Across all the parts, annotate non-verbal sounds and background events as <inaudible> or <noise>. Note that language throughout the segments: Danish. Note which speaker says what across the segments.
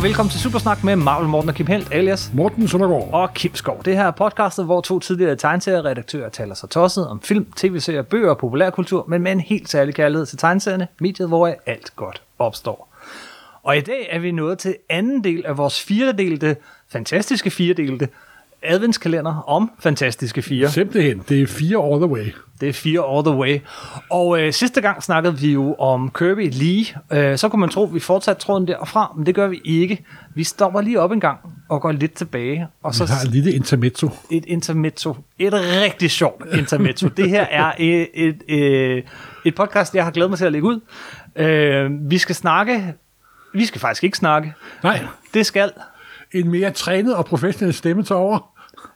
Speaker 1: og velkommen til Supersnak med Marvel Morten og Kim Helt, alias
Speaker 2: Morten Søndergaard.
Speaker 1: og Kim Skov. Det her er podcastet, hvor to tidligere tegneserieredaktører taler sig tosset om film, tv-serier, bøger og populærkultur, men med en helt særlig kærlighed til tegneserierne, mediet, hvor alt godt opstår. Og i dag er vi nået til anden del af vores firedelte, fantastiske firedelte, adventskalender om Fantastiske Fire.
Speaker 2: Simpelthen, det er fire all the way.
Speaker 1: Det er fire all the way. Og øh, sidste gang snakkede vi jo om Kirby Lee. Øh, så kunne man tro, at vi fortsat tråden derfra, men det gør vi ikke. Vi stopper lige op en gang og går lidt tilbage. Og
Speaker 2: Vi
Speaker 1: så
Speaker 2: har et lille intermezzo.
Speaker 1: et intermezzo. Et rigtig sjovt intermezzo. det her er <laughs> et, et, et, et podcast, jeg har glædet mig til at lægge ud. Øh, vi skal snakke... Vi skal faktisk ikke snakke.
Speaker 2: Nej,
Speaker 1: Det skal
Speaker 2: en mere trænet og professionel stemme til over.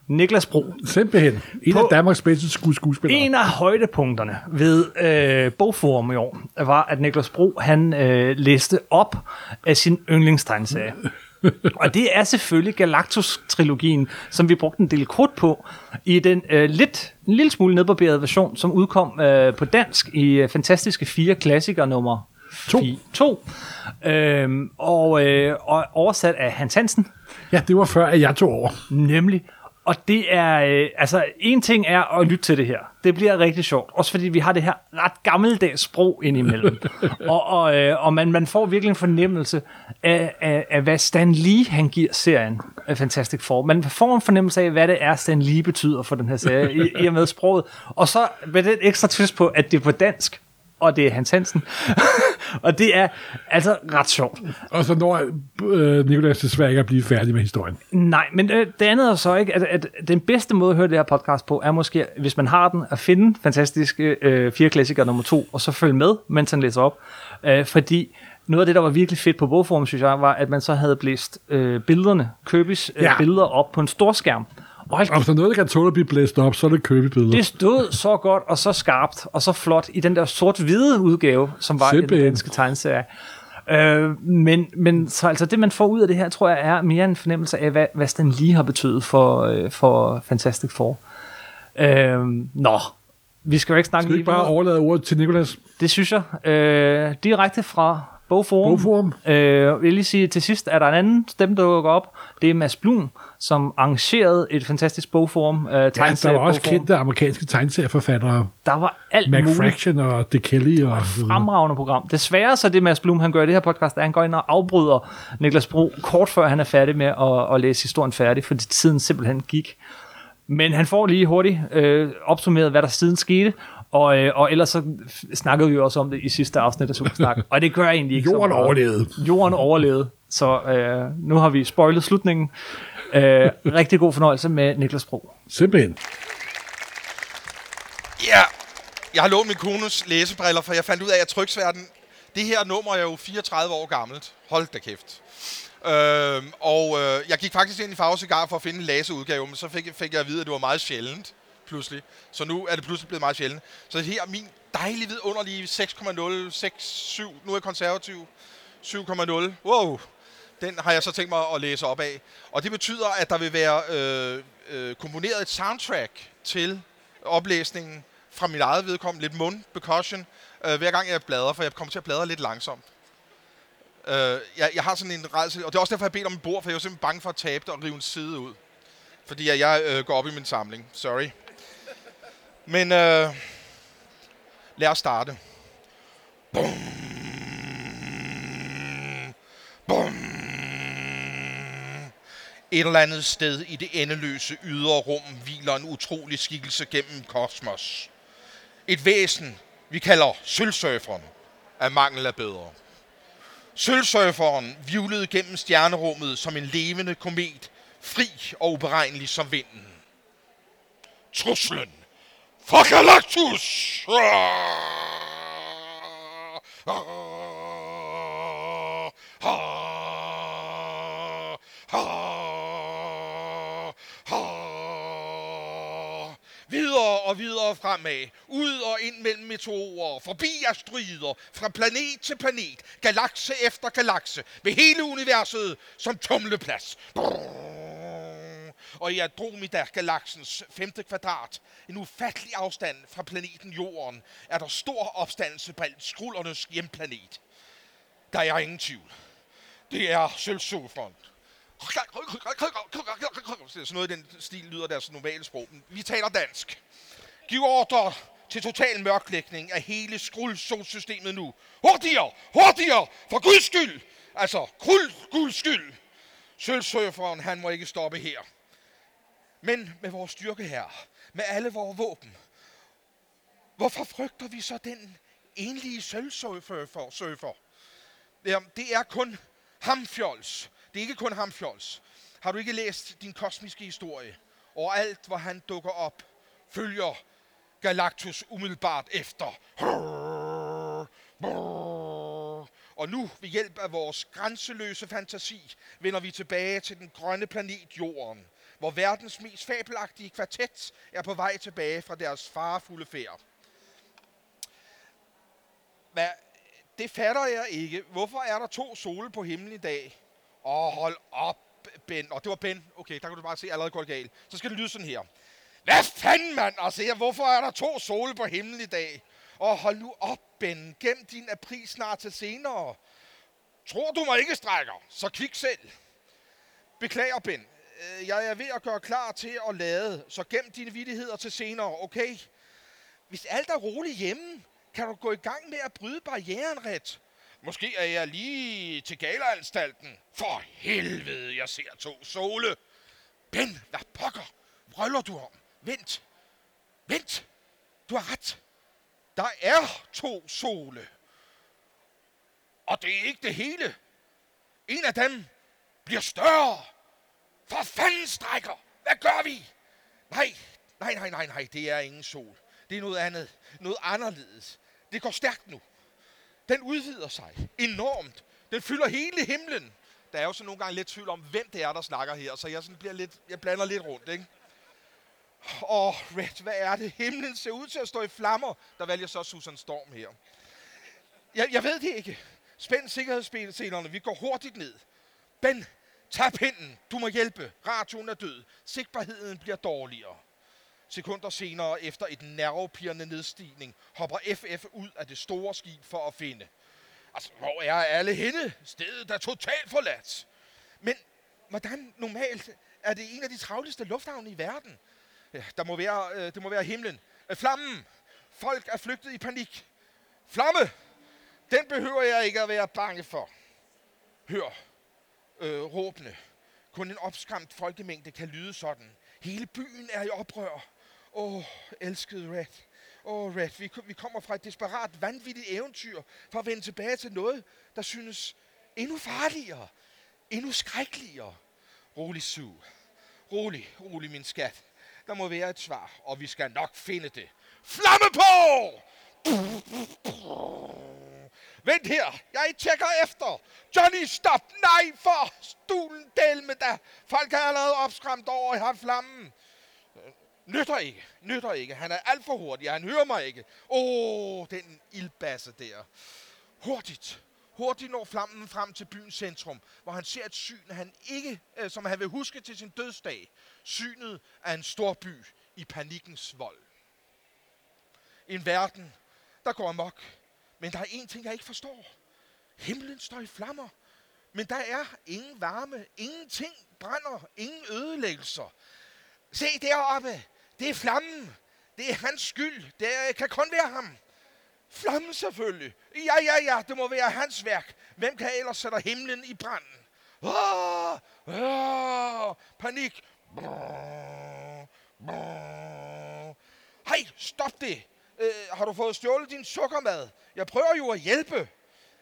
Speaker 1: Niklas Bro.
Speaker 2: Simpelthen. En
Speaker 1: På-
Speaker 2: af Danmarks bedste sku- skuespillere.
Speaker 1: En af højdepunkterne ved øh, Bogforum i år var, at Niklas Bro han øh, læste op af sin yndlingstegneserie. <laughs> Og det er selvfølgelig Galactus-trilogien, som vi brugte en del krudt på i den øh, lidt, en lille smule nedbarberede version, som udkom øh, på dansk i øh, Fantastiske Fire Klassikere nummer
Speaker 2: To.
Speaker 1: 2. Øhm, og, øh, og oversat af Hans Hansen,
Speaker 2: Ja, det var før, at jeg tog over.
Speaker 1: Nemlig. Og det er, øh, altså en ting er at lytte til det her. Det bliver rigtig sjovt. Også fordi vi har det her ret gammeldags sprog indimellem. <laughs> og og, øh, og man, man får virkelig en fornemmelse af, af, af, hvad Stan Lee han giver serien af Fantastic Four. Man får en fornemmelse af, hvad det er, Stan Lee betyder for den her serie, i, i og med sproget. Og så med den ekstra twist på, at det er på dansk, og det er Hans Hansen. <laughs> og det er altså ret sjovt.
Speaker 2: Og så når øh, Nicolas desværre ikke at blive færdig med historien.
Speaker 1: Nej, men øh, det andet er så ikke, at, at den bedste måde at høre det her podcast på, er måske, hvis man har den, at finde fantastiske øh, fire klassikere nummer to, og så følge med, mens han læser op. Øh, fordi noget af det, der var virkelig fedt på bogform, synes jeg, var, at man så havde blæst øh, billederne, Kirby's øh,
Speaker 2: Ja.
Speaker 1: billeder op på en stor skærm. Og hold
Speaker 2: Og er noget, der kan tåle at blive blæst op, så er det købebilleder.
Speaker 1: det stod så godt og så skarpt og så flot i den der sort-hvide udgave, som var i den
Speaker 2: Simpelthen.
Speaker 1: danske tegneserie. Øh, men, men så altså det, man får ud af det her, tror jeg, er mere en fornemmelse af, hvad, hvad Stan Lee har betydet for, øh, for Fantastic Four. Øh, nå, vi skal jo ikke snakke
Speaker 2: Skal du ikke bare overlade ordet til Nicolas?
Speaker 1: Det synes jeg. Øh, direkte fra Bogforum.
Speaker 2: Bogforum.
Speaker 1: Øh, jeg vil lige sige, til sidst er der en anden stemme, der dukker op. Det er Mads Blum, som arrangerede et fantastisk bogforum. Øh,
Speaker 2: Ja, der var også kendte amerikanske tegneserieforfattere.
Speaker 1: Der var alt
Speaker 2: Mac
Speaker 1: muligt.
Speaker 2: Fraction og Dick Kelly. Og,
Speaker 1: fremragende program. Desværre så det Mads Blum, han gør i det her podcast, er, at han går ind og afbryder Niklas Bro kort før han er færdig med at, at læse historien færdig, fordi tiden simpelthen gik. Men han får lige hurtigt øh, opsummeret, hvad der siden skete, og, øh, og ellers så snakkede vi jo også om det i sidste afsnit af Supersnak, og det gør egentlig ikke
Speaker 2: Jorden overlevede.
Speaker 1: Jorden overlevede, så øh, nu har vi spoilet slutningen. Øh, rigtig god fornøjelse med Niklas Bro.
Speaker 2: Simpelthen.
Speaker 3: Ja, jeg har lånt min kones læsebriller, for jeg fandt ud af, at tryksverden, det her nummer er jo 34 år gammelt. Hold da kæft. Øhm, og øh, jeg gik faktisk ind i Farve Cigar for at finde en læseudgave, men så fik, fik jeg at vide, at det var meget sjældent, pludselig. Så nu er det pludselig blevet meget sjældent. Så her er min dejlige, vidunderlige 6,0, 6, 7, nu er jeg konservativ, 7,0. Wow, den har jeg så tænkt mig at læse op af. Og det betyder, at der vil være øh, øh, komponeret et soundtrack til oplæsningen fra mit eget vedkommende. Lidt mund percussion, øh, hver gang jeg bladrer, for jeg kommer til at bladre lidt langsomt. Øh, jeg, jeg har sådan en redsel, og det er også derfor, jeg bedt om et bord, for jeg er simpelthen bange for at tabe det og rive en side ud. Fordi jeg, jeg øh, går op i min samling. Sorry. Men øh, lad os starte. Bum. Bum. Et eller andet sted i det endeløse ydre rum hviler en utrolig skikkelse gennem kosmos. Et væsen, vi kalder sølvsurferen, af mangel af bedre. Sølvsurferen vivlede gennem stjernerummet som en levende komet, fri og uberegnelig som vinden. Truslen fra Galactus! Videre og videre fremad, ud og ind mellem meteorer, forbi asteroider, fra planet til planet, galakse efter galakse, med hele universet som tumleplads. Og i Andromeda-galaksens femte kvadrat, en ufattelig afstand fra planeten Jorden, er der stor opstandelse blandt skrullernes hjemplanet. Der er ingen tvivl. Det er sølvsoferen. Sådan noget i den stil lyder deres normale sprog. Vi taler dansk. Giv ordre til total mørklægning af hele skruldsolsystemet nu. Hurtigere! Hurtigere! For Guds skyld! Altså, krul Guds skyld! Sølvsøferen, han må ikke stoppe her. Men med vores styrke her, med alle vores våben, hvorfor frygter vi så den enlige sølvsøfer? Søfer? Ja, det er kun hamfjols. Det er ikke kun hamfjols. Har du ikke læst din kosmiske historie? Og alt, hvor han dukker op, følger Galactus umiddelbart efter. Og nu, ved hjælp af vores grænseløse fantasi, vender vi tilbage til den grønne planet Jorden, hvor verdens mest fabelagtige kvartet er på vej tilbage fra deres farefulde færd. Hvad? Det fatter jeg ikke. Hvorfor er der to sole på himlen i dag? Åh, hold op, Ben. Og det var Ben. Okay, der kan du bare se, allerede går galt. Så skal det lyde sådan her. Hvad fanden, mand? Altså, hvorfor er der to sole på himlen i dag? Og hold nu op, Ben. Gem din april snart til senere. Tror du mig ikke strækker? Så kvik selv. Beklager, Ben. Øh, jeg er ved at gøre klar til at lade, så gem dine vidtigheder til senere, okay? Hvis alt er roligt hjemme, kan du gå i gang med at bryde barrieren ret. Måske er jeg lige til galeanstalten. For helvede, jeg ser to sole. Ben, hvad pokker? Vrøller du om? Vent. Vent. Du har ret. Der er to sole. Og det er ikke det hele. En af dem bliver større. For fanden strækker. Hvad gør vi? Nej, nej, nej, nej, nej. Det er ingen sol. Det er noget andet. Noget anderledes. Det går stærkt nu. Den udvider sig enormt. Den fylder hele himlen. Der er jo så nogle gange lidt tvivl om, hvem det er, der snakker her, så jeg, sådan bliver lidt, jeg blander lidt rundt, ikke? Åh, Red, hvad er det? Himlen ser ud til at stå i flammer. Der vælger så Susan Storm her. Jeg, jeg ved det ikke. Spænd sikkerhedsspilselerne. Vi går hurtigt ned. Ben, tag pinden. Du må hjælpe. Radioen er død. Sigtbarheden bliver dårligere. Sekunder senere, efter et nervepirrende nedstigning, hopper FF ud af det store skib for at finde. Altså, hvor er alle henne? Stedet er totalt forladt. Men hvordan normalt er det en af de travleste lufthavne i verden? Ja, der må være, øh, det må være himlen. Øh, flammen! Folk er flygtet i panik. Flamme! Den behøver jeg ikke at være bange for. Hør øh, råbende. Kun en opskræmt folkemængde kan lyde sådan. Hele byen er i oprør. Åh, oh, elskede Red. Åh, oh, Red, vi, vi kommer fra et desperat, vanvittigt eventyr for at vende tilbage til noget, der synes endnu farligere, endnu skrækkeligere. Rolig, Sue. Rolig, rolig, min skat. Der må være et svar, og vi skal nok finde det. Flamme på! Vent her, jeg tjekker efter. Johnny, stop! Nej, for stulen del med dig. Folk er allerede opskræmt over at har flammen. Nytter ikke, nytter ikke. Han er alt for hurtig, han hører mig ikke. Åh, oh, den ildbasse der. Hurtigt, hurtigt når flammen frem til byens centrum, hvor han ser et syn, han ikke, øh, som han vil huske til sin dødsdag. Synet af en stor by i panikkens vold. En verden, der går amok. Men der er en ting, jeg ikke forstår. Himlen står i flammer. Men der er ingen varme, ingenting brænder, ingen ødelæggelser. Se deroppe, det er flammen. Det er hans skyld. Det kan kun være ham. Flammen selvfølgelig. Ja, ja, ja, det må være hans værk. Hvem kan ellers sætte himlen i branden? Åh, åh, panik. Hej, stop det. Øh, har du fået stjålet din sukkermad? Jeg prøver jo at hjælpe.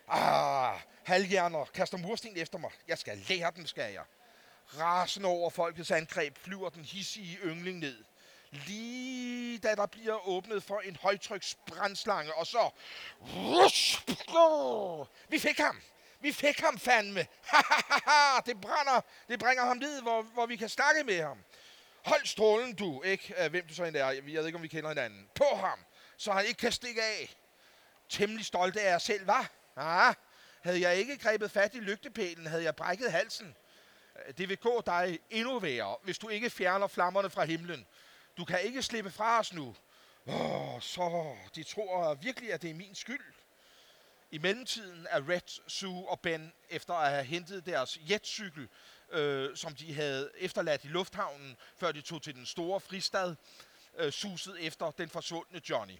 Speaker 3: Ah, halvhjerner kaster mursten efter mig. Jeg skal lære dem, skal jeg. Rasende over folkets angreb flyver den hissige yngling ned. Lige da der bliver åbnet for en højtryksbrændslange, og så... Vi fik ham! Vi fik ham fandme! det brænder! Det bringer ham ned, hvor, hvor vi kan snakke med ham. Hold strålen, du, ikke? Hvem du så end er. Jeg ved ikke, om vi kender hinanden. På ham, så han ikke kan stikke af. Temmelig stolt af jer selv, var. Ah, havde jeg ikke grebet fat i lygtepælen, havde jeg brækket halsen. Det vil gå dig endnu værre, hvis du ikke fjerner flammerne fra himlen. Du kan ikke slippe fra os nu. Åh, så de tror virkelig, at det er min skyld. I mellemtiden er Red, Sue og Ben, efter at have hentet deres jetcykel, øh, som de havde efterladt i lufthavnen, før de tog til den store fristad, øh, suset efter den forsvundne Johnny.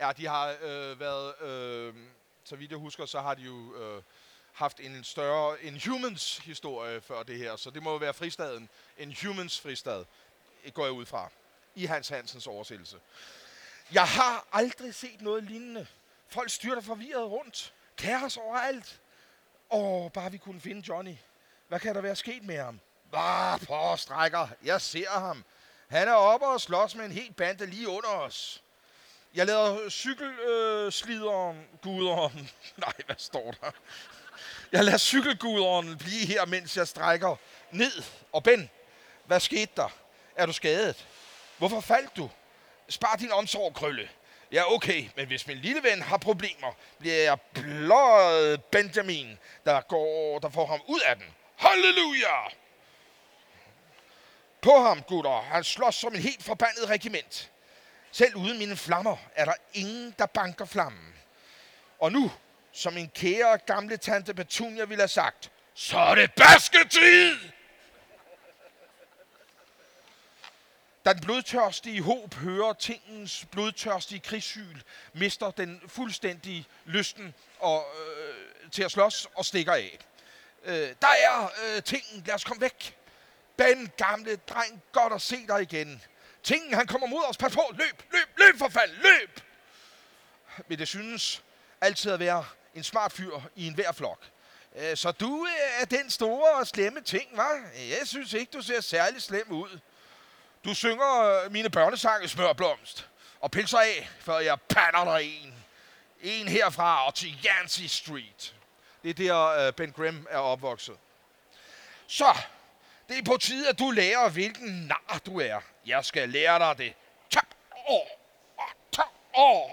Speaker 3: Ja, de har øh, været, øh, så vidt jeg husker, så har de jo øh, haft en større Inhumans historie før det her, så det må jo være fristaden. en humans fristad, går jeg ud fra, i Hans Hansens oversættelse. Jeg har aldrig set noget lignende. Folk styrter forvirret rundt. Kaos overalt. Åh, bare vi kunne finde Johnny. Hvad kan der være sket med ham? Bare på strækker. Jeg ser ham. Han er oppe og slås med en helt bande lige under os. Jeg lader cykelslideren, øh, guderen, <laughs> nej, hvad står der? Jeg lader cykelguderen blive her, mens jeg strækker ned. Og Ben, hvad skete der? Er du skadet? Hvorfor faldt du? Spar din omsorg, Krølle. Ja, okay, men hvis min lille ven har problemer, bliver jeg blåret Benjamin, der, går, der får ham ud af den. Halleluja! På ham, gutter. Han slås som en helt forbandet regiment. Selv uden mine flammer er der ingen, der banker flammen. Og nu, som en kære gamle tante Petunia ville have sagt, så er det basketid! Da den blodtørstige håb hører tingens blodtørstige krigshyl, mister den fuldstændig lysten og, øh, til at slås og stikker af. Øh, der er øh, tingen, lad os komme væk. Ben, gamle dreng, godt at se dig igen. Tingen, han kommer mod os, pas på, løb, løb, løb for fald, løb! Men det synes altid at være en smart fyr i en flok. Øh, så du er den store og slemme ting, var? Jeg synes ikke, du ser særlig slem ud. Du synger øh, mine børnesange smørblomst og pilser af, før jeg pander dig en. En herfra og til Yancey Street. Det er der, øh, Ben Grimm er opvokset. Så, det er på tide, at du lærer, hvilken nar du er. Jeg skal lære dig det. Tap, åh, Tak åh.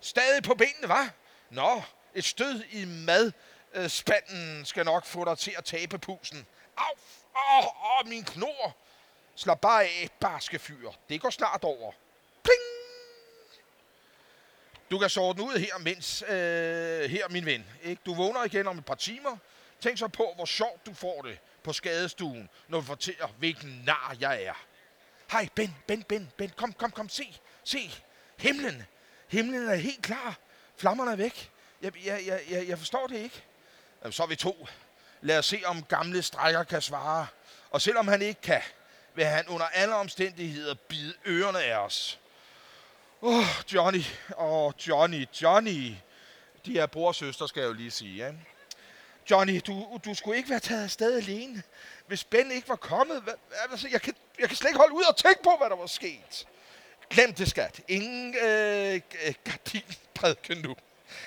Speaker 3: Stadig på benene, var? Nå, et stød i madspanden skal nok få dig til at tabe pusen. Au, åh, åh, min knor. Slap bare af, barske fyr. Det går snart over. Pling! Du kan sove den ud her, mens øh, her, min ven. Ikke? Du vågner igen om et par timer. Tænk så på, hvor sjovt du får det på skadestuen, når du fortæller, hvilken nar jeg er. Hej, Ben, Ben, Ben, Ben, kom, kom, kom, se, se. Himlen, himlen er helt klar. Flammerne er væk. Jeg, jeg, jeg, jeg, jeg forstår det ikke. Jamen, så er vi to. Lad os se, om gamle strækker kan svare. Og selvom han ikke kan, vil han under alle omstændigheder bide ørerne af os. Åh, oh, Johnny. Åh, oh, Johnny, Johnny. De er bror og søster, skal jeg jo lige sige. Ja? Johnny, du, du skulle ikke være taget afsted alene. Hvis Ben ikke var kommet, hvad, altså, jeg, kan, jeg kan slet ikke holde ud og tænke på, hvad der var sket. Glem det, skat. Ingen øh, gardinprædiken nu.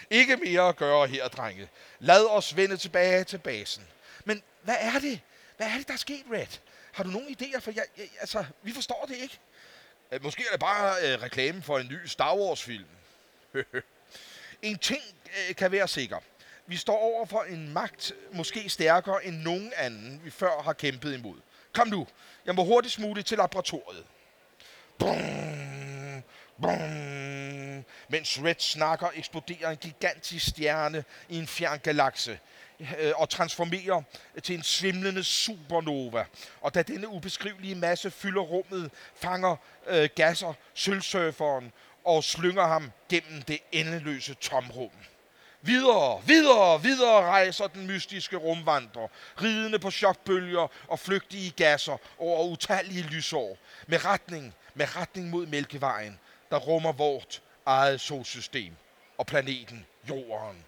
Speaker 3: Ikke mere at gøre her, drenge. Lad os vende tilbage til basen. Men hvad er det? Hvad er det, der er sket, Red? Har du nogen idéer? For jeg, jeg, altså, vi forstår det ikke. Øh, måske er det bare øh, reklame for en ny Star Wars-film. <laughs> en ting øh, kan være sikker. Vi står over for en magt, måske stærkere end nogen anden, vi før har kæmpet imod. Kom nu, jeg må hurtigt smutte til laboratoriet. Brum, brum. Mens Red snakker, eksploderer en gigantisk stjerne i en fjern galakse Øh, og transformerer til en svimlende supernova. Og da denne ubeskrivelige masse fylder rummet, fanger øh, gasser sølvsurferen og slynger ham gennem det endeløse tomrum. Videre, videre, videre rejser den mystiske rumvandrer, ridende på chokbølger og flygtige gasser over utallige lysår, med retning, med retning mod Mælkevejen, der rummer vort eget solsystem og planeten Jorden.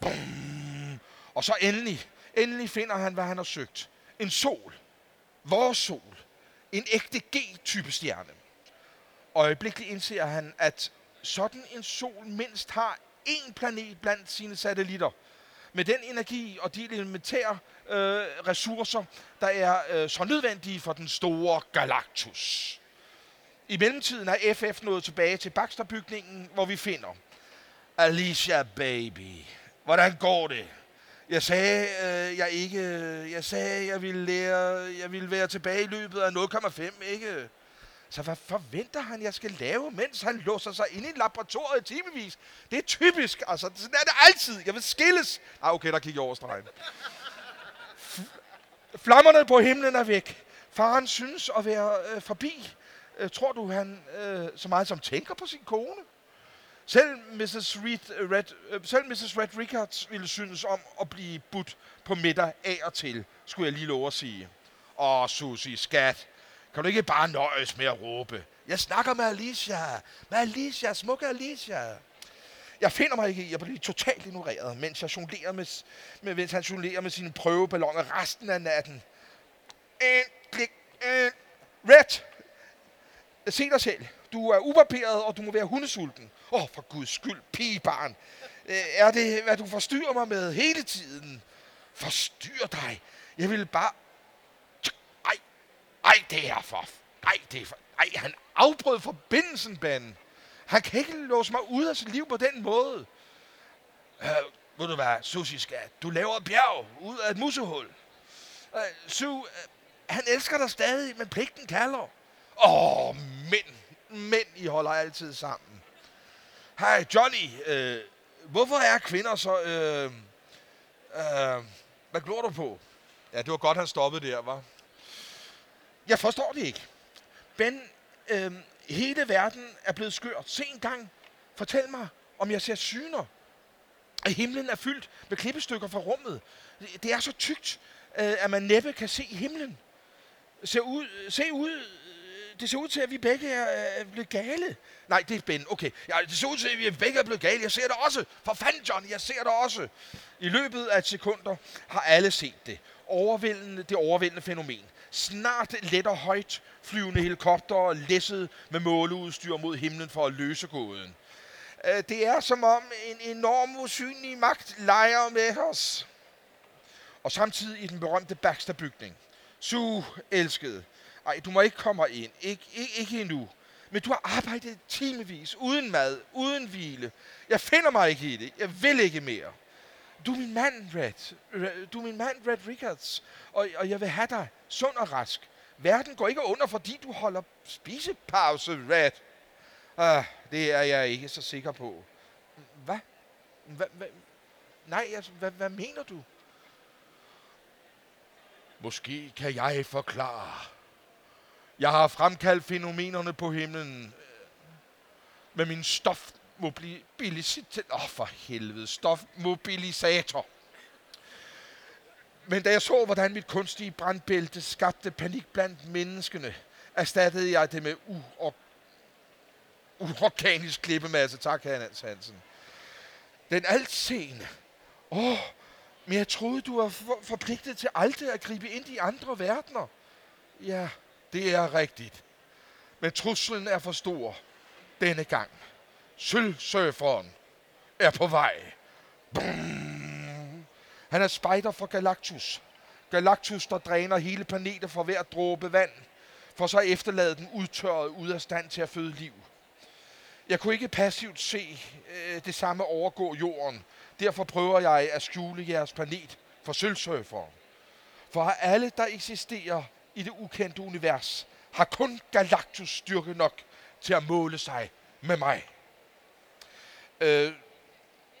Speaker 3: Bum. Og så endelig, endelig finder han, hvad han har søgt. En sol. Vores sol. En ægte G-type stjerne. Og øjeblikkeligt indser han, at sådan en sol mindst har én planet blandt sine satellitter. Med den energi og de elementære øh, ressourcer, der er øh, så nødvendige for den store Galactus. I mellemtiden er FF nået tilbage til Baxter-bygningen, hvor vi finder Alicia Baby. Hvordan går det? Jeg sagde, øh, jeg ikke, øh, jeg sagde, jeg ville lære, jeg ville være tilbage i løbet af 0,5, ikke? Så hvad forventer han, jeg skal lave, mens han låser sig ind i laboratoriet timevis? Det er typisk, altså. Sådan er det altid. Jeg vil skilles. Ah, okay, der kigger jeg over stregen. Flammerne på himlen er væk. Faren synes at være øh, forbi. Øh, tror du, han øh, så meget som tænker på sin kone? Selv Mrs. Reed, øh, Red, øh, selv Mrs. Red Rickards ville synes om at blive budt på middag af og til, skulle jeg lige love at sige. Åh, Susie, skat, kan du ikke bare nøjes med at råbe? Jeg snakker med Alicia. Med Alicia, smukke Alicia. Jeg finder mig ikke i at blive totalt ignoreret, mens jeg jonglerer med, med, mens han jonglerer med sine prøveballoner resten af natten. En, klik, en. Red! Se dig selv. Du er upaperet, og du må være hundesulten. Åh, oh, for guds skyld, pigebarn. Øh, er det, hvad du forstyrrer mig med hele tiden? Forstyr dig. Jeg vil bare... Ej, ej, det er for... Ej, det er for... Ej, han afbrød forbindelsen, Ben. Han kan ikke låse mig ud af sit liv på den måde. Øh, ved du hvad, Susie skat, du laver et bjerg ud af et musehul. Øh, Su, øh, han elsker dig stadig, men pligten kalder. Åh, mænd. Mænd, I holder altid sammen. Hej, Johnny. Øh, hvorfor er kvinder så... Øh, øh, hvad glor du på? Ja, det var godt, han stoppede der, var. Jeg forstår det ikke. Ben, øh, hele verden er blevet skørt. Se en gang. Fortæl mig, om jeg ser syner. At himlen er fyldt med klippestykker fra rummet. Det er så tykt, øh, at man næppe kan se himlen. Se ud, se ud, det ser ud til, at vi begge er, øh, er blevet gale. Nej, det er Ben. Okay. Ja, det ser ud til, at vi begge er blevet gale. Jeg ser det også. For fanden, John, jeg ser det også. I løbet af sekunder har alle set det. Overvældende, det overvældende fænomen. Snart let og højt flyvende helikopter læsset med måleudstyr mod himlen for at løse gåden. Øh, det er som om en enorm usynlig magt leger med os. Og samtidig i den berømte Baxter-bygning. Su, elskede. Ej, du må ikke komme ind. Ik- ikke, ikke endnu. Men du har arbejdet timevis, uden mad, uden hvile. Jeg finder mig ikke i det. Jeg vil ikke mere. Du er min mand, Red. Du er min mand, Red Rickards. Og, og jeg vil have dig sund og rask. Verden går ikke under, fordi du holder spisepause, Red. Ah, det er jeg ikke så sikker på. Hvad? Hva, hva? Nej, altså, hvad, hvad mener du? Måske kan jeg forklare. Jeg har fremkaldt fænomenerne på himlen men med min stofmobilisator. Åh, oh, for helvede. Stofmobilisator. Men da jeg så, hvordan mit kunstige brandbælte skabte panik blandt menneskene, erstattede jeg det med u- uorganisk klippemasse. Tak, Hans Hansen. Den altseende. Åh, oh, men jeg troede, du var for- forpligtet til aldrig at gribe ind i andre verdener. Ja, det er rigtigt. Men truslen er for stor denne gang. Sølvsurferen er på vej. Brum. Han er spejder for Galactus. Galactus, der dræner hele planeter for hver dråbe vand, for så efterlade den udtørret ud af stand til at føde liv. Jeg kunne ikke passivt se øh, det samme overgå jorden. Derfor prøver jeg at skjule jeres planet for sølvsurferen. For alle, der eksisterer i det ukendte univers, har kun Galactus styrke nok til at måle sig med mig. Øh,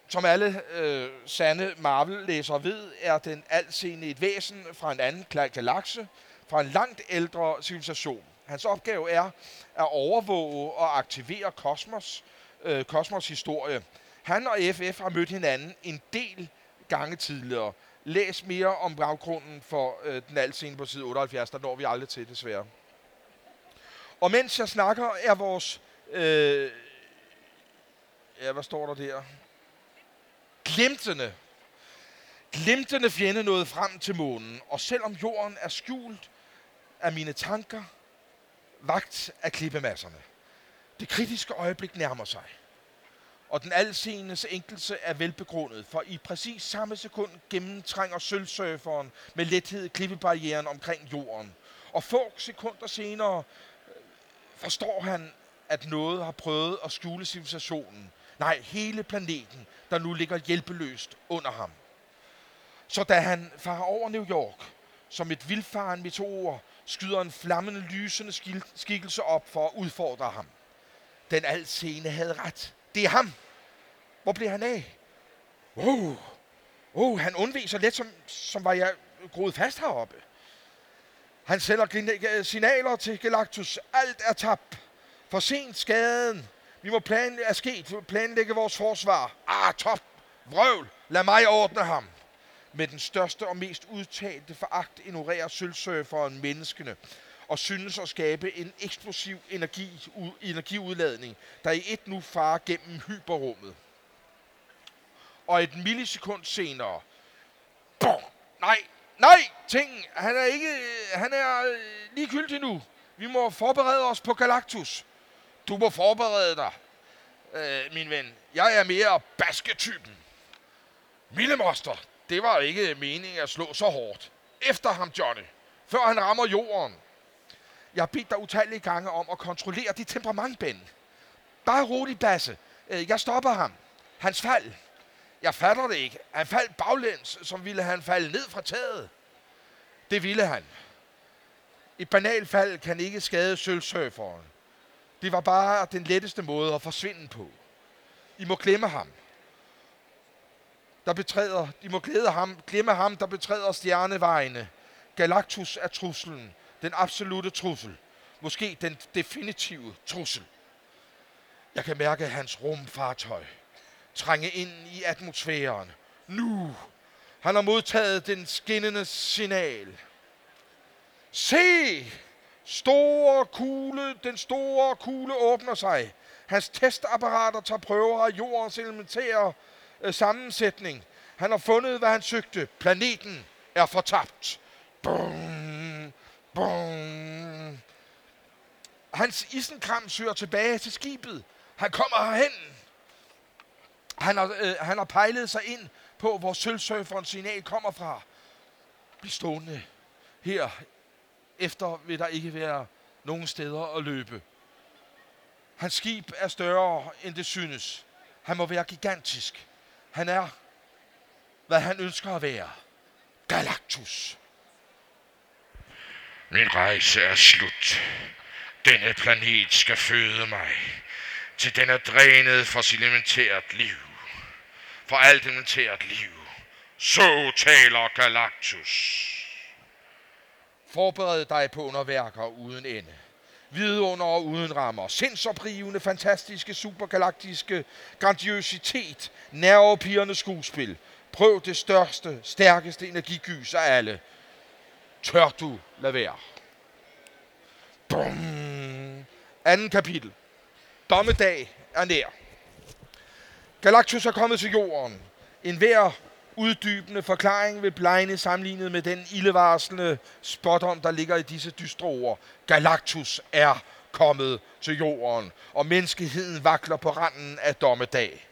Speaker 3: som alle øh, sande Marvel-læsere ved, er den altseende et væsen fra en anden galakse, fra en langt ældre civilisation. Hans opgave er at overvåge og aktivere kosmos, øh, kosmos historie. Han og FF har mødt hinanden en del gange tidligere. Læs mere om baggrunden for øh, den altscene på side 78, der når vi aldrig til desværre. Og mens jeg snakker, er vores... Øh, ja, hvad står der der? Glimtende. Glimtende fjende nåede frem til månen, og selvom jorden er skjult af mine tanker, vagt af klippemasserne. Det kritiske øjeblik nærmer sig og den alseendes enkelse er velbegrundet, for i præcis samme sekund gennemtrænger sølvsurferen med lethed klippebarrieren omkring jorden. Og få sekunder senere øh, forstår han, at noget har prøvet at skjule civilisationen. Nej, hele planeten, der nu ligger hjælpeløst under ham. Så da han farer over New York, som et vildfaren meteor, skyder en flammende, lysende skikkelse op for at udfordre ham. Den altsene havde ret. Det er ham. Hvor blev han af? Wow. oh han undvig så let, som, som var jeg groet fast heroppe. Han sender signaler til Galactus. Alt er tabt. For sent skaden. Vi må planlægge, er sket. planlægge vores forsvar. Ah, top. Vrøvl. Lad mig ordne ham. Med den største og mest udtalte foragt ignorerer sølvsurferen menneskene og synes at skabe en eksplosiv energi, energiudladning, der i et nu farer gennem hyperrummet. Og et millisekund senere, boom, nej, nej, ting, han er ikke, han er øh, ligegyldig nu. Vi må forberede os på Galactus. Du må forberede dig, øh, min ven. Jeg er mere basketypen. Millemoster, det var ikke meningen at slå så hårdt. Efter ham, Johnny. Før han rammer jorden. Jeg har bedt dig utallige gange om at kontrollere dit temperament, Ben. Bare rolig, Basse. Øh, jeg stopper ham. Hans fald. Jeg fatter det ikke. Han faldt baglæns, som ville han falde ned fra taget. Det ville han. Et banalt fald kan ikke skade sølvsurferen. Det var bare den letteste måde at forsvinde på. I må glemme ham. Der betræder, de må glæde ham, glemme ham, der betræder stjernevejene. Galactus er truslen. Den absolute trussel. Måske den definitive trussel. Jeg kan mærke hans rumfartøj trænge ind i atmosfæren. Nu! Han har modtaget den skinnende signal. Se! Store kugle, den store kugle åbner sig. Hans testapparater tager prøver af jordens elementære øh, sammensætning. Han har fundet, hvad han søgte. Planeten er fortabt. Boom. Boom. Hans isenkram søger tilbage til skibet. Han kommer herhen. Han har, øh, han har pejlet sig ind på, hvor sølvsurferens signal kommer fra. Bliv stående her. Efter vil der ikke være nogen steder at løbe. Hans skib er større, end det synes. Han må være gigantisk. Han er, hvad han ønsker at være. Galactus.
Speaker 4: Min rejse er slut. Denne planet skal føde mig. Til den er drænet for sit elementært liv. For alt elementært liv. Så taler Galactus.
Speaker 3: Forbered dig på underværker uden ende. Vidunder og uden rammer. Sindsoprivende, fantastiske, supergalaktiske grandiositet. Nervepirrende skuespil. Prøv det største, stærkeste energigys af alle. Tør du lade være? Bum. Anden kapitel. Dommedag er nær. Galactus er kommet til jorden. En hver uddybende forklaring vil blegne sammenlignet med den ildevarslende spådom, der ligger i disse dystre ord. Galactus er kommet til jorden, og menneskeheden vakler på randen af dommedag.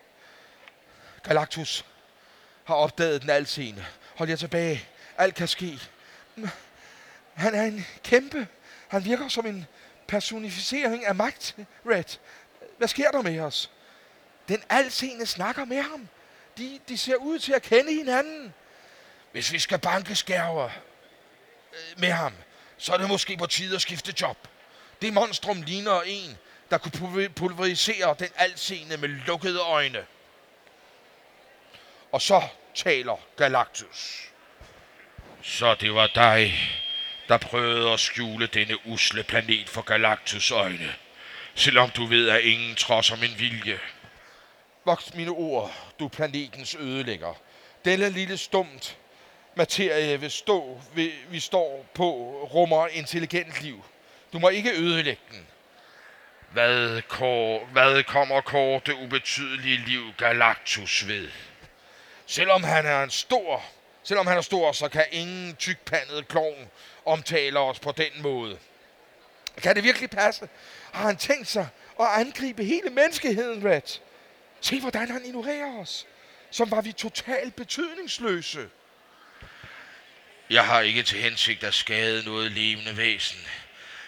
Speaker 3: Galactus har opdaget den altscene. Hold jer tilbage. Alt kan ske. Han er en kæmpe. Han virker som en personificering af magt, Red. Hvad sker der med os? Den alseende snakker med ham. De, de ser ud til at kende hinanden. Hvis vi skal banke skærver øh, med ham, så er det måske på tide at skifte job. Det monstrum ligner en, der kunne pulverisere den alseende med lukkede øjne. Og så taler Galactus.
Speaker 4: Så det var dig, der prøvede at skjule denne usle planet for Galactus øjne. Selvom du ved, at ingen trodser min vilje.
Speaker 3: Voks mine ord, du planetens ødelægger. Denne lille stumt materie, vi, stå, vi, vi står på, rummer intelligent liv. Du må ikke ødelægge den.
Speaker 4: Hvad, kår, hvad kommer korte ubetydelige liv Galactus ved?
Speaker 3: Selvom han er en stor, selvom han er stor, så kan ingen tykpandet klovn omtale os på den måde. Kan det virkelig passe? Har han tænkt sig at angribe hele menneskeheden, Red? Se, hvordan han ignorerer os. Som var vi totalt betydningsløse.
Speaker 4: Jeg har ikke til hensigt at skade noget levende væsen,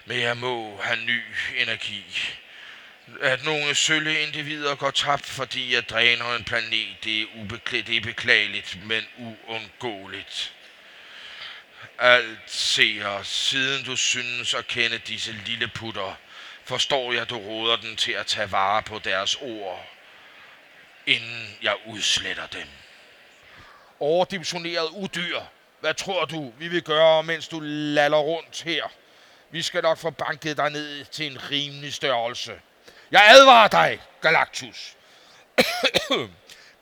Speaker 4: men jeg må have ny energi. At nogle sølle individer går tabt, fordi jeg dræner en planet, det er, ubeklæ- det er beklageligt, men uundgåeligt. alt ser, siden du synes at kende disse lille putter, forstår jeg, du råder dem til at tage vare på deres ord, inden jeg udsletter dem.
Speaker 3: Overdimensioneret udyr. Hvad tror du, vi vil gøre, mens du laller rundt her? Vi skal nok få banket dig ned til en rimelig størrelse. Jeg advarer dig, Galactus.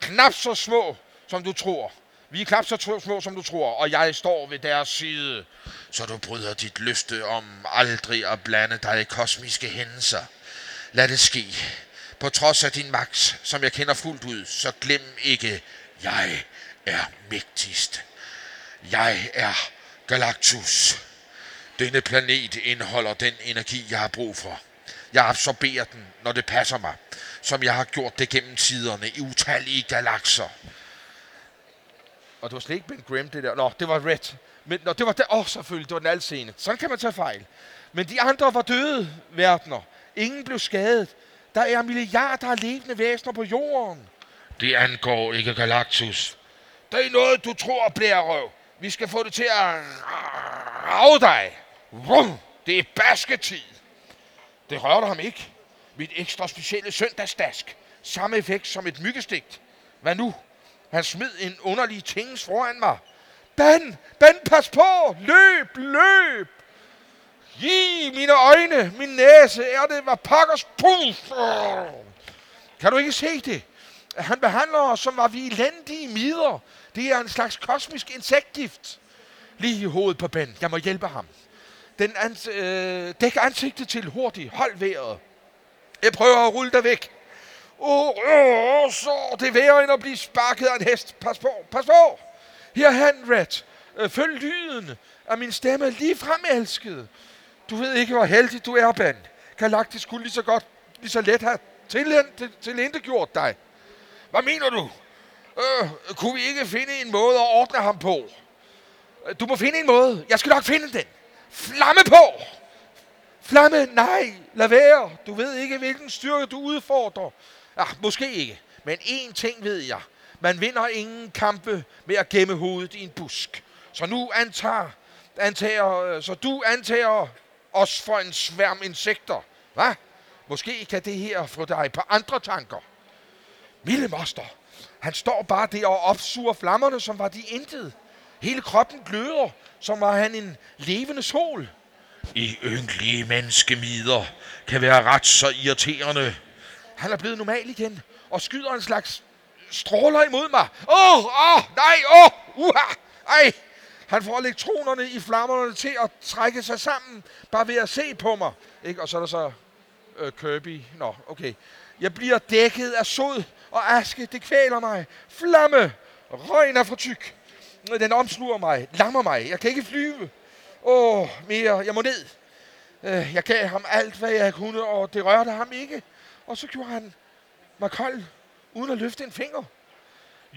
Speaker 3: knap så små, som du tror. Vi er knap så små, som du tror, og jeg står ved deres side.
Speaker 4: Så du bryder dit løfte om aldrig at blande dig i kosmiske hændelser. Lad det ske. På trods af din magt, som jeg kender fuldt ud, så glem ikke, jeg er mægtigst. Jeg er Galactus. Denne planet indeholder den energi, jeg har brug for. Jeg absorberer den, når det passer mig, som jeg har gjort det gennem tiderne i utallige galakser.
Speaker 3: Og det var slet ikke Ben Grimm, det der. Nå, det var Red. Men nå, det var der. Åh, oh, selvfølgelig, det var den altscene. Sådan kan man tage fejl. Men de andre var døde, verdener. Ingen blev skadet. Der er milliarder af levende væsener på jorden.
Speaker 4: Det angår ikke Galactus.
Speaker 3: Det er noget, du tror, blærerøv. Vi skal få det til at rave dig. Rum. Det er basketid. Det rørte ham ikke. Mit ekstra specielle søndagsdask. Samme effekt som et myggestigt. Hvad nu? Han smed en underlig tings foran mig. Ben! Ben, pas på! Løb! Løb! I mine øjne, min næse, er det, hvad pakkers puff! Kan du ikke se det? Han behandler os, som var vi elendige midler. Det er en slags kosmisk insektgift. Lige i hovedet på Ben. Jeg må hjælpe ham. Den ans- øh, dæk ansigtet til hurtigt. Hold vejret. Jeg prøver at rulle dig væk. Åh, oh, oh, så det værre end at blive sparket af en hest. Pas på, pas på. Her han, Red. Øh, følg lyden af min stemme lige frem elskede. Du ved ikke, hvor heldig du er, Ben. Galactus skulle lige så godt, lige så let have tilintetgjort dig. Hvad mener du? Øh, kunne vi ikke finde en måde at ordne ham på? Øh, du må finde en måde. Jeg skal nok finde den. Flamme på! Flamme, nej, lad være. Du ved ikke, hvilken styrke du udfordrer. Ah, måske ikke. Men én ting ved jeg. Man vinder ingen kampe med at gemme hovedet i en busk. Så nu antager, antager, øh, så du antager os for en sværm insekter. Hvad? Måske kan det her få dig på andre tanker. Mille moster, han står bare der og opsuger flammerne, som var de intet. Hele kroppen gløder, som var han en levende sol.
Speaker 4: I ynkelige menneskemider kan være ret så irriterende.
Speaker 3: Han er blevet normal igen og skyder en slags stråler imod mig. Åh, oh, åh, oh, nej, åh, oh, uha, ej. Han får elektronerne i flammerne til at trække sig sammen, bare ved at se på mig. Ikke? Og så er der så øh, Kirby. Nå, okay. Jeg bliver dækket af sod og aske. Det kvæler mig. Flamme. Røgen er for tyk. Den omsluger mig. Lammer mig. Jeg kan ikke flyve. Åh, oh, mere. Jeg må ned. Øh, jeg gav ham alt, hvad jeg kunne, og det rørte ham ikke. Og så gjorde han mig kold, uden at løfte en finger.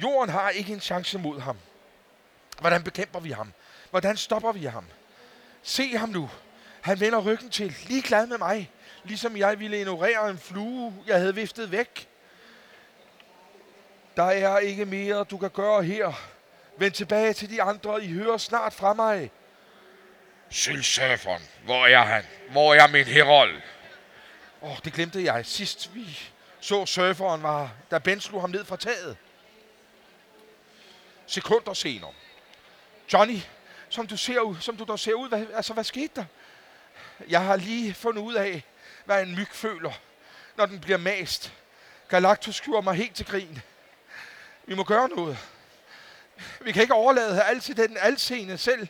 Speaker 3: Jorden har ikke en chance mod ham. Hvordan bekæmper vi ham? Hvordan stopper vi ham? Se ham nu. Han vender ryggen til, ligeglad med mig, ligesom jeg ville ignorere en flue, jeg havde viftet væk. Der er ikke mere, du kan gøre her. Vend tilbage til de andre, I hører snart fra mig.
Speaker 4: Sølvsurferen, hvor er han? Hvor er min herold?
Speaker 3: Åh, oh, det glemte jeg sidst vi så surferen var, da Ben slog ham ned fra taget. Sekunder senere. Johnny, som du ser ud, som du der ser ud, hvad, altså hvad skete der? Jeg har lige fundet ud af, hvad en myg føler, når den bliver mast. Galactus gjorde mig helt til grin. Vi må gøre noget. Vi kan ikke overlade alt til den alseende selv.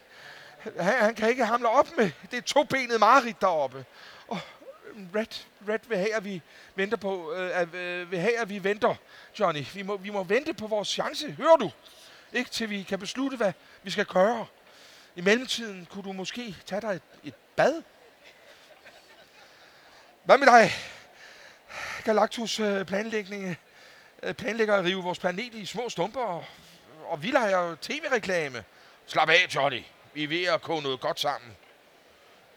Speaker 3: Han, han kan ikke hamle op med det tobenede mareridt deroppe. Oh, Red, Red vil have, at vi venter på, øh, at, øh, vil have, at vi venter, Johnny. Vi må, vi må vente på vores chance, hører du? Ikke til vi kan beslutte, hvad vi skal gøre. I mellemtiden kunne du måske tage dig et, et bad. Hvad med dig? Galactus øh, planlægning øh, planlægger at rive vores planet i små stumper, og, og vi jo tv-reklame. Slap af, Johnny. Vi er ved at koge noget godt sammen.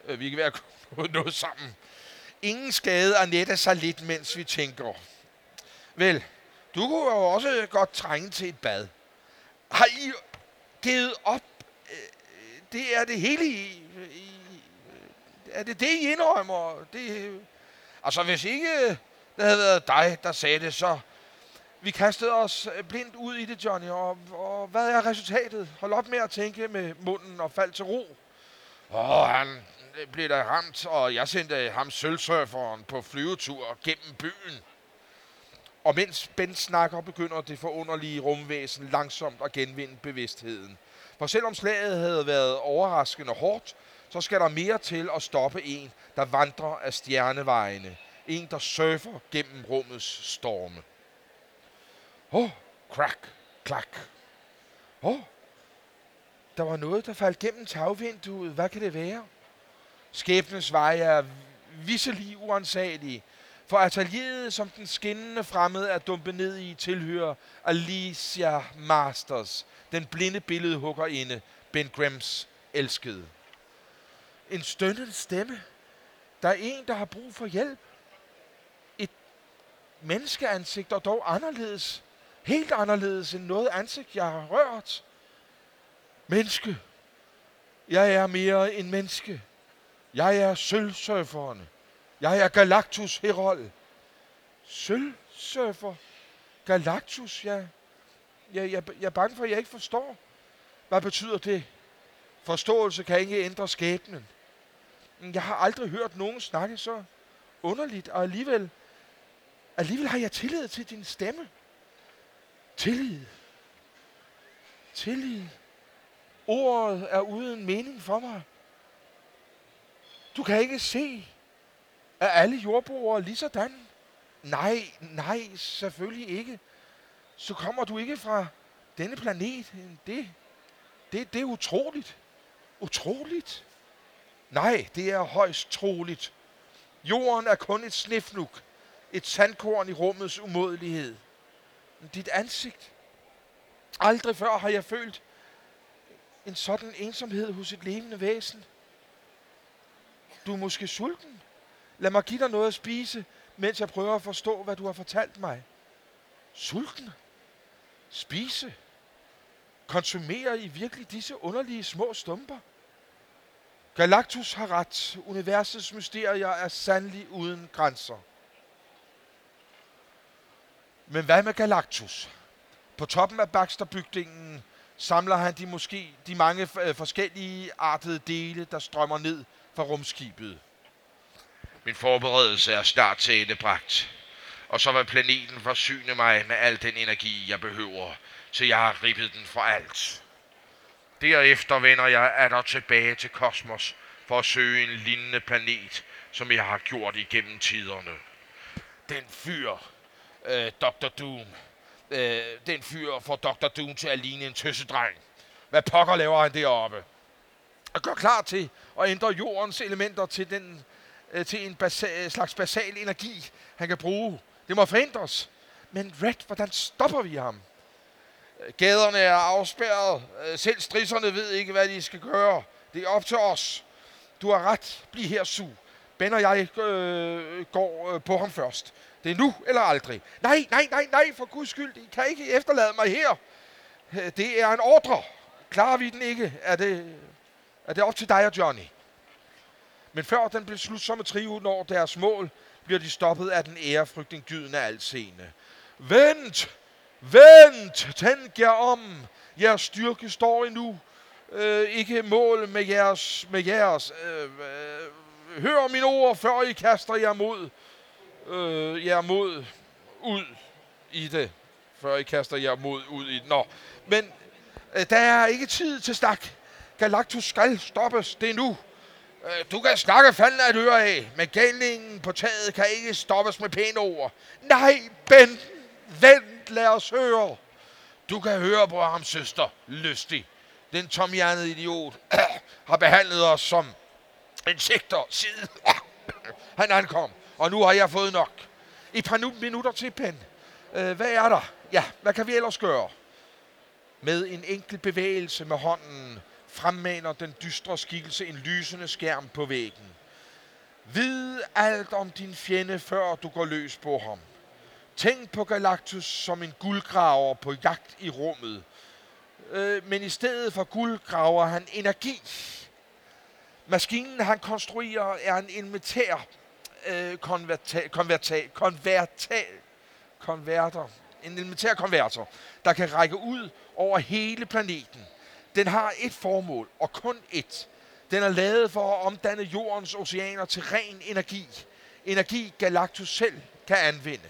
Speaker 3: Øh, vi er ved at <laughs> koge noget sammen. Ingen skade er nette sig lidt, mens vi tænker. Vel, du kunne jo også godt trænge til et bad. Har I givet op øh, det er det hele i, i er det det, I indrømmer? Det, altså, hvis ikke øh, det havde været dig, der sagde det, så vi kastede os øh, blindt ud i det, Johnny. Og, og hvad er resultatet? Hold op med at tænke med munden og fald til ro. Åh, han øh, blev der ramt, og jeg sendte øh, ham sølvsurferen på flyvetur gennem byen. Og mens Ben snakker, begynder det forunderlige rumvæsen langsomt at genvinde bevidstheden. For selvom slaget havde været overraskende hårdt, så skal der mere til at stoppe en, der vandrer af stjernevejene. En, der surfer gennem rummets storme. Åh, oh, crack, klak. Åh, oh, der var noget, der faldt gennem tagvinduet. Hvad kan det være? Skæbnens veje er visselig uansagelige, for atelieret, som den skinnende fremmede er dumpet ned i, tilhører Alicia Masters, den blinde billedhuggerinde, Ben Grimms elskede. En stønnende stemme. Der er en, der har brug for hjælp. Et menneskeansigt, og dog anderledes. Helt anderledes end noget ansigt, jeg har rørt. Menneske. Jeg er mere end menneske. Jeg er sølvsurferen. Jeg er Galactus Herold. Sølvsurfer? Galactus, ja. Jeg, jeg, jeg er bange for, at jeg ikke forstår. Hvad betyder det? Forståelse kan ikke ændre skæbnen. Jeg har aldrig hørt nogen snakke så underligt, og alligevel, alligevel har jeg tillid til din stemme. Tillid. Tillid. Ordet er uden mening for mig. Du kan ikke se, at alle jordbrugere lige sådan. Nej, nej, selvfølgelig ikke. Så kommer du ikke fra denne planet. Det, det, det er utroligt. Utroligt. Nej, det er højst troligt. Jorden er kun et snifnuk. Et sandkorn i rummets umådelighed. Dit ansigt. Aldrig før har jeg følt en sådan ensomhed hos et levende væsen. Du er måske sulten. Lad mig give dig noget at spise, mens jeg prøver at forstå, hvad du har fortalt mig. Sulten? Spise? Konsumere i virkelig disse underlige små stumper? Galactus har ret. Universets mysterier er sandelig uden grænser. Men hvad med Galactus? På toppen af Baxter-bygningen samler han de måske de mange øh, forskellige artede dele, der strømmer ned fra rumskibet.
Speaker 4: Min forberedelse er snart tilendebragt. Og så vil planeten forsyne mig med al den energi, jeg behøver, så jeg har ribbet den for alt. Derefter vender jeg atter tilbage til kosmos for at søge en lignende planet, som jeg har gjort igennem tiderne.
Speaker 3: Den fyr, øh, Dr. Doom. Øh, den fyr får Dr. Doom til at ligne en tøssedreng. Hvad pokker laver han deroppe? Og gør klar til at ændre jordens elementer til, den, øh, til en basa- slags basal energi, han kan bruge. Det må forhindres. Men Red, hvordan stopper vi ham? Øh, gaderne er afspærret. Øh, selv strisserne ved ikke, hvad de skal gøre. Det er op til os. Du har ret. Bliv her, Su. Ben og jeg øh, går øh, på ham først. Det er nu eller aldrig. Nej, nej, nej, nej, for guds skyld. I kan ikke efterlade mig her. Øh, det er en ordre. Klarer vi den ikke, er det, er det op til dig og Johnny. Men før den blev slutsomme trio når deres mål, bliver de stoppet af den ærefrygtning af scene. Vent! Vent! Tænk jer om! Jeres styrke står endnu. Øh, ikke mål med jeres... Med jeres øh, øh, hør mine ord, før I kaster jer mod... Øh, jer mod ud i det. Før I kaster jer mod ud i det. Nå, men øh, der er ikke tid til stak. Galactus skal stoppes. Det er nu. Øh, du kan snakke fanden af et øre af, men galningen på taget kan ikke stoppes med pæne ord. Nej, Ben! Vent, lad os høre. Du kan høre på ham, søster. Lystig. Den tomhjernede idiot <clears throat> har behandlet os som insekter siden <clears throat> han ankom. Og nu har jeg fået nok. Et par minutter til, Pen. Øh, hvad er der? Ja, hvad kan vi ellers gøre? Med en enkelt bevægelse med hånden fremmaner den dystre skikkelse en lysende skærm på væggen. Vid alt om din fjende, før du går løs på ham. Tænk på Galactus som en guldgraver på jagt i rummet. øh, men i stedet for guld graver han energi. Maskinen, han konstruerer, er en elementær øh, konverta, konverta, konverta, konverter. En elementær konverter, der kan række ud over hele planeten. Den har et formål, og kun et. Den er lavet for at omdanne jordens oceaner til ren energi. Energi Galactus selv kan anvende.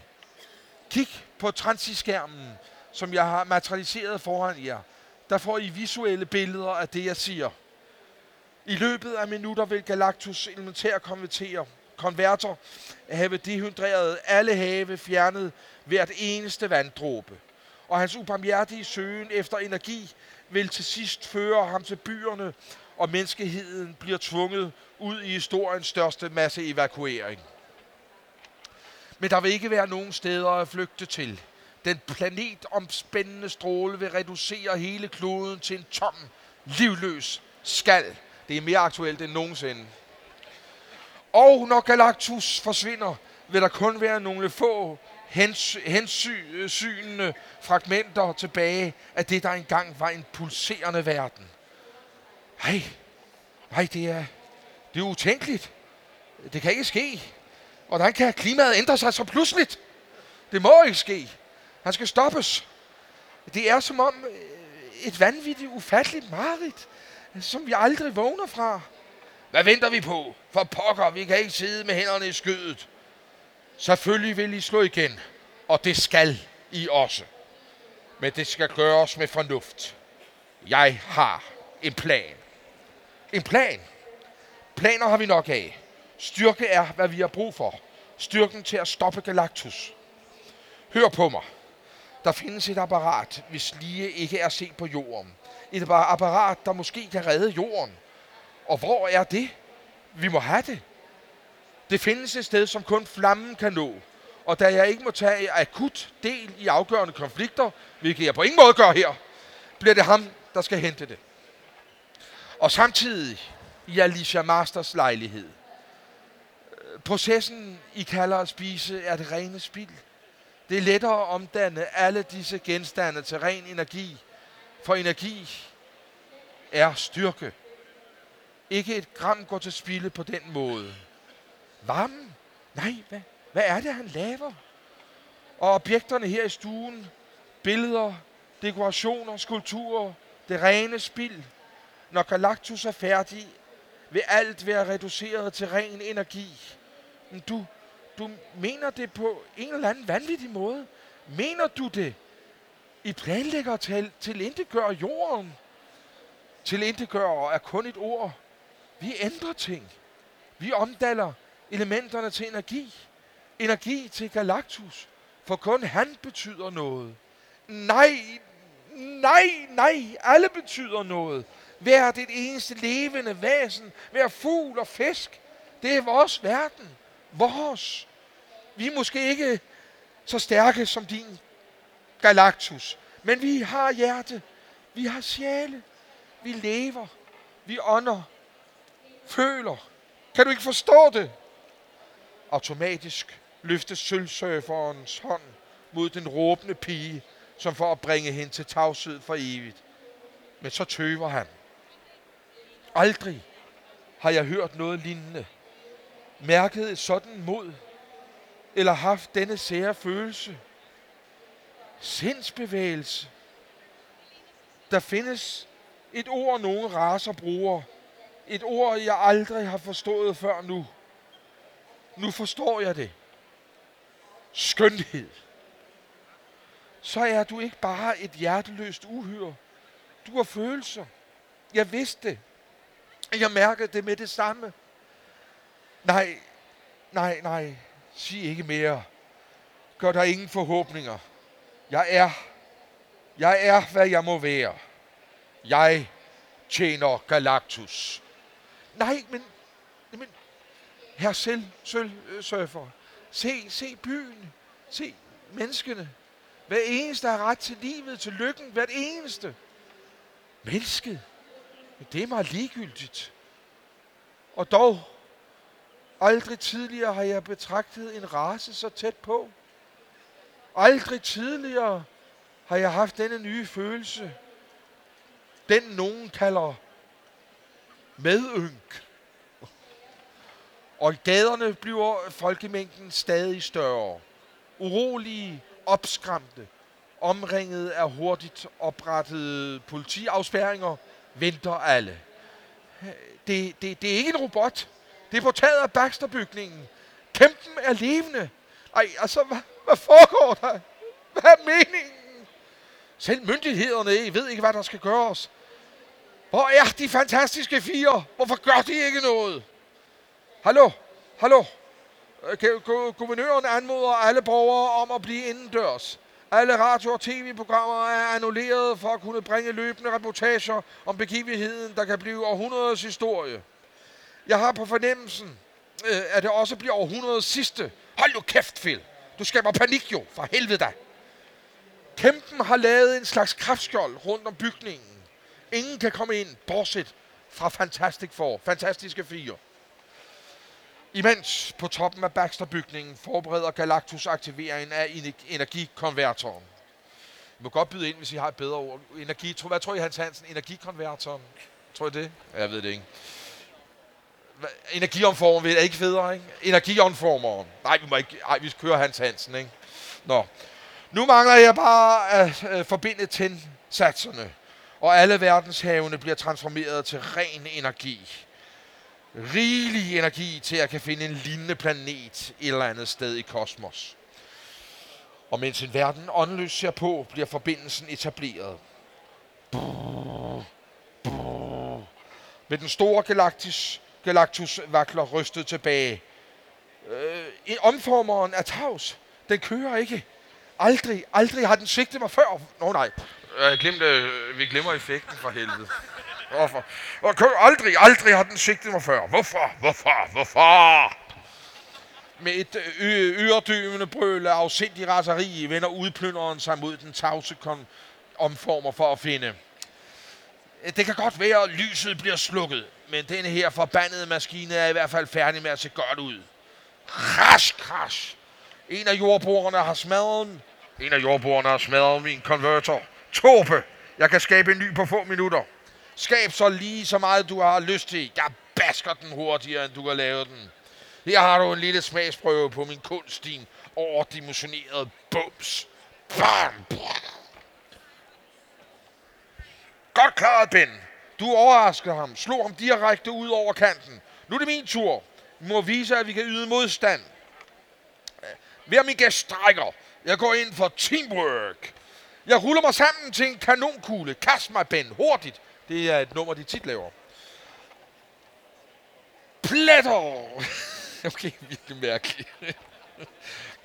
Speaker 3: Kig på transiskærmen, som jeg har materialiseret foran jer. Der får I visuelle billeder af det, jeg siger. I løbet af minutter vil Galactus elementær konvertere, konverter have dehydreret alle have, fjernet hvert eneste vanddråbe. Og hans ubarmhjertige søgen efter energi vil til sidst føre ham til byerne, og menneskeheden bliver tvunget ud i historiens største masse evakuering. Men der vil ikke være nogen steder at flygte til. Den planetomspændende stråle vil reducere hele kloden til en tom, livløs skal. Det er mere aktuelt end nogensinde. Og når Galactus forsvinder, vil der kun være nogle få hens, hensynende øh, fragmenter tilbage af det, der engang var en pulserende verden. Ej, ej det er, det er utænkeligt. Det kan ikke ske. Hvordan kan klimaet ændre sig så pludseligt? Det må ikke ske. Han skal stoppes. Det er som om øh, et vanvittigt, ufatteligt mareridt, som vi aldrig vågner fra. Hvad venter vi på? For pokker, vi kan ikke sidde med hænderne i skødet. Selvfølgelig vil I slå igen, og det skal I også. Men det skal gøres med fornuft. Jeg har en plan. En plan. Planer har vi nok af. Styrke er, hvad vi har brug for. Styrken til at stoppe Galactus. Hør på mig. Der findes et apparat, hvis lige ikke er set på jorden. Et apparat, der måske kan redde jorden. Og hvor er det? Vi må have det. Det findes et sted, som kun flammen kan nå. Og da jeg ikke må tage akut del i afgørende konflikter, hvilket jeg på ingen måde gør her, bliver det ham, der skal hente det. Og samtidig i Alicia Masters lejlighed. Processen, I kalder at spise, er det rene spild. Det er lettere at omdanne alle disse genstande til ren energi, for energi er styrke. Ikke et gram går til spilde på den måde. Varmen? Nej, hvad, hvad er det, han laver? Og objekterne her i stuen, billeder, dekorationer, skulpturer, det rene spild. Når Galactus er færdig, vil alt være reduceret til ren energi. Men du, du mener det på en eller anden vanvittig måde. Mener du det? I planlægger til, til integør jorden. Til integør er kun et ord. Vi ændrer ting. Vi omdanner elementerne til energi. Energi til Galactus. For kun han betyder noget. Nej, nej, nej. Alle betyder noget. Hver det eneste levende væsen. Hver fugl og fisk. Det er vores verden. Vores. Vi er måske ikke så stærke som din Galactus. Men vi har hjerte. Vi har sjæle. Vi lever. Vi ånder. Føler. Kan du ikke forstå det? Automatisk løftes sølvsurferens hånd mod den råbende pige, som for at bringe hende til tavshed for evigt. Men så tøver han. Aldrig har jeg hørt noget lignende. Mærket et sådan mod, eller haft denne sære følelse. Sindsbevægelse. Der findes et ord, nogle raser bruger. Et ord, jeg aldrig har forstået før nu. Nu forstår jeg det. Skønhed. Så er du ikke bare et hjerteløst uhyre. Du har følelser. Jeg vidste det. Jeg mærkede det med det samme. Nej, nej, nej. Sig ikke mere. Gør der ingen forhåbninger. Jeg er, jeg er, hvad jeg må være. Jeg tjener Galactus. Nej, men, men her selv, øh, sølvsurfer. Se, se byen. Se menneskene. Hver eneste har ret til livet, til lykken. Hvert eneste. Mennesket. Men det er mig ligegyldigt. Og dog, aldrig tidligere har jeg betragtet en race så tæt på. Aldrig tidligere har jeg haft denne nye følelse. Den nogen kalder medynk. Og i gaderne bliver folkemængden stadig større. Urolige, opskræmte, omringet af hurtigt oprettede politiafspærringer, venter alle. Det, det, det er ikke en robot. Det er på taget af Baxter-bygningen. Kæmpen er levende. Ej, altså, hvad, hvad foregår der? Hvad er meningen? Selv myndighederne ved ikke, hvad der skal gøres. Hvor er de fantastiske fire? Hvorfor gør de ikke noget? Hallo? Hallo? Øh, guvernøren anmoder alle borgere om at blive indendørs. Alle radio- og tv-programmer er annulleret for at kunne bringe løbende reportager om begivenheden, der kan blive århundredes historie. Jeg har på fornemmelsen, øh, at det også bliver århundredes sidste. Hold nu kæft, Phil. Du skaber panik jo, for helvede da. Kæmpen har lavet en slags kraftskjold rundt om bygningen. Ingen kan komme ind, bortset fra Fantastic Four, Fantastiske Fire. Imens på toppen af Baxter-bygningen forbereder Galactus aktiveringen af energikonvertoren. I må godt byde ind, hvis I har et bedre ord. Energi, hvad tror I, Hans Hansen? Energikonvertoren? Tror I det? Jeg ved det ikke. Energiomformeren er ikke federe, ikke? Energiomformeren. Nej, vi må ikke. Ej, vi kører Hans Hansen, ikke? Nå. Nu mangler jeg bare at øh, forbinde tændsatserne, og alle verdenshavene bliver transformeret til ren energi rigelig energi til at kan finde en lignende planet et eller andet sted i kosmos. Og mens en verden åndløs ser på, bliver forbindelsen etableret. Brrr, brrr. Med den store galaktis, Galactus vakler rystet tilbage. Øh, omformeren er tavs. Den kører ikke. Aldrig, aldrig har den sigtet mig før. Nå nej, jeg glemte, øh, vi glemmer effekten for helvede. Hvorfor? Og aldrig, aldrig har den sigtet mig før. Hvorfor? Hvorfor? Hvorfor? Med et øh, øredøvende brøl af afsindig raseri vender udplynderen sig mod den tavse omformer for at finde. Det kan godt være, at lyset bliver slukket, men denne her forbandede maskine er i hvert fald færdig med at se godt ud. Crash, crash. En af jordbrugerne har smadret En af jordbrugerne har smadret min konverter. Torpe, jeg kan skabe en ny på få minutter. Skab så lige så meget, du har lyst til. Jeg basker den hurtigere, end du kan lave den. Her har du en lille smagsprøve på min kunst, din overdimensionerede bums. Bam! Godt klaret, Ben. Du overraskede ham. Slå ham direkte ud over kanten. Nu er det min tur. Vi må vise, at vi kan yde modstand. Hver min gæst strækker. Jeg går ind for teamwork. Jeg ruller mig sammen til en kanonkugle. Kast mig, Ben. Hurtigt. Det er et nummer, de tit laver. Pletter! <laughs> Okay, virkelig mærkeligt.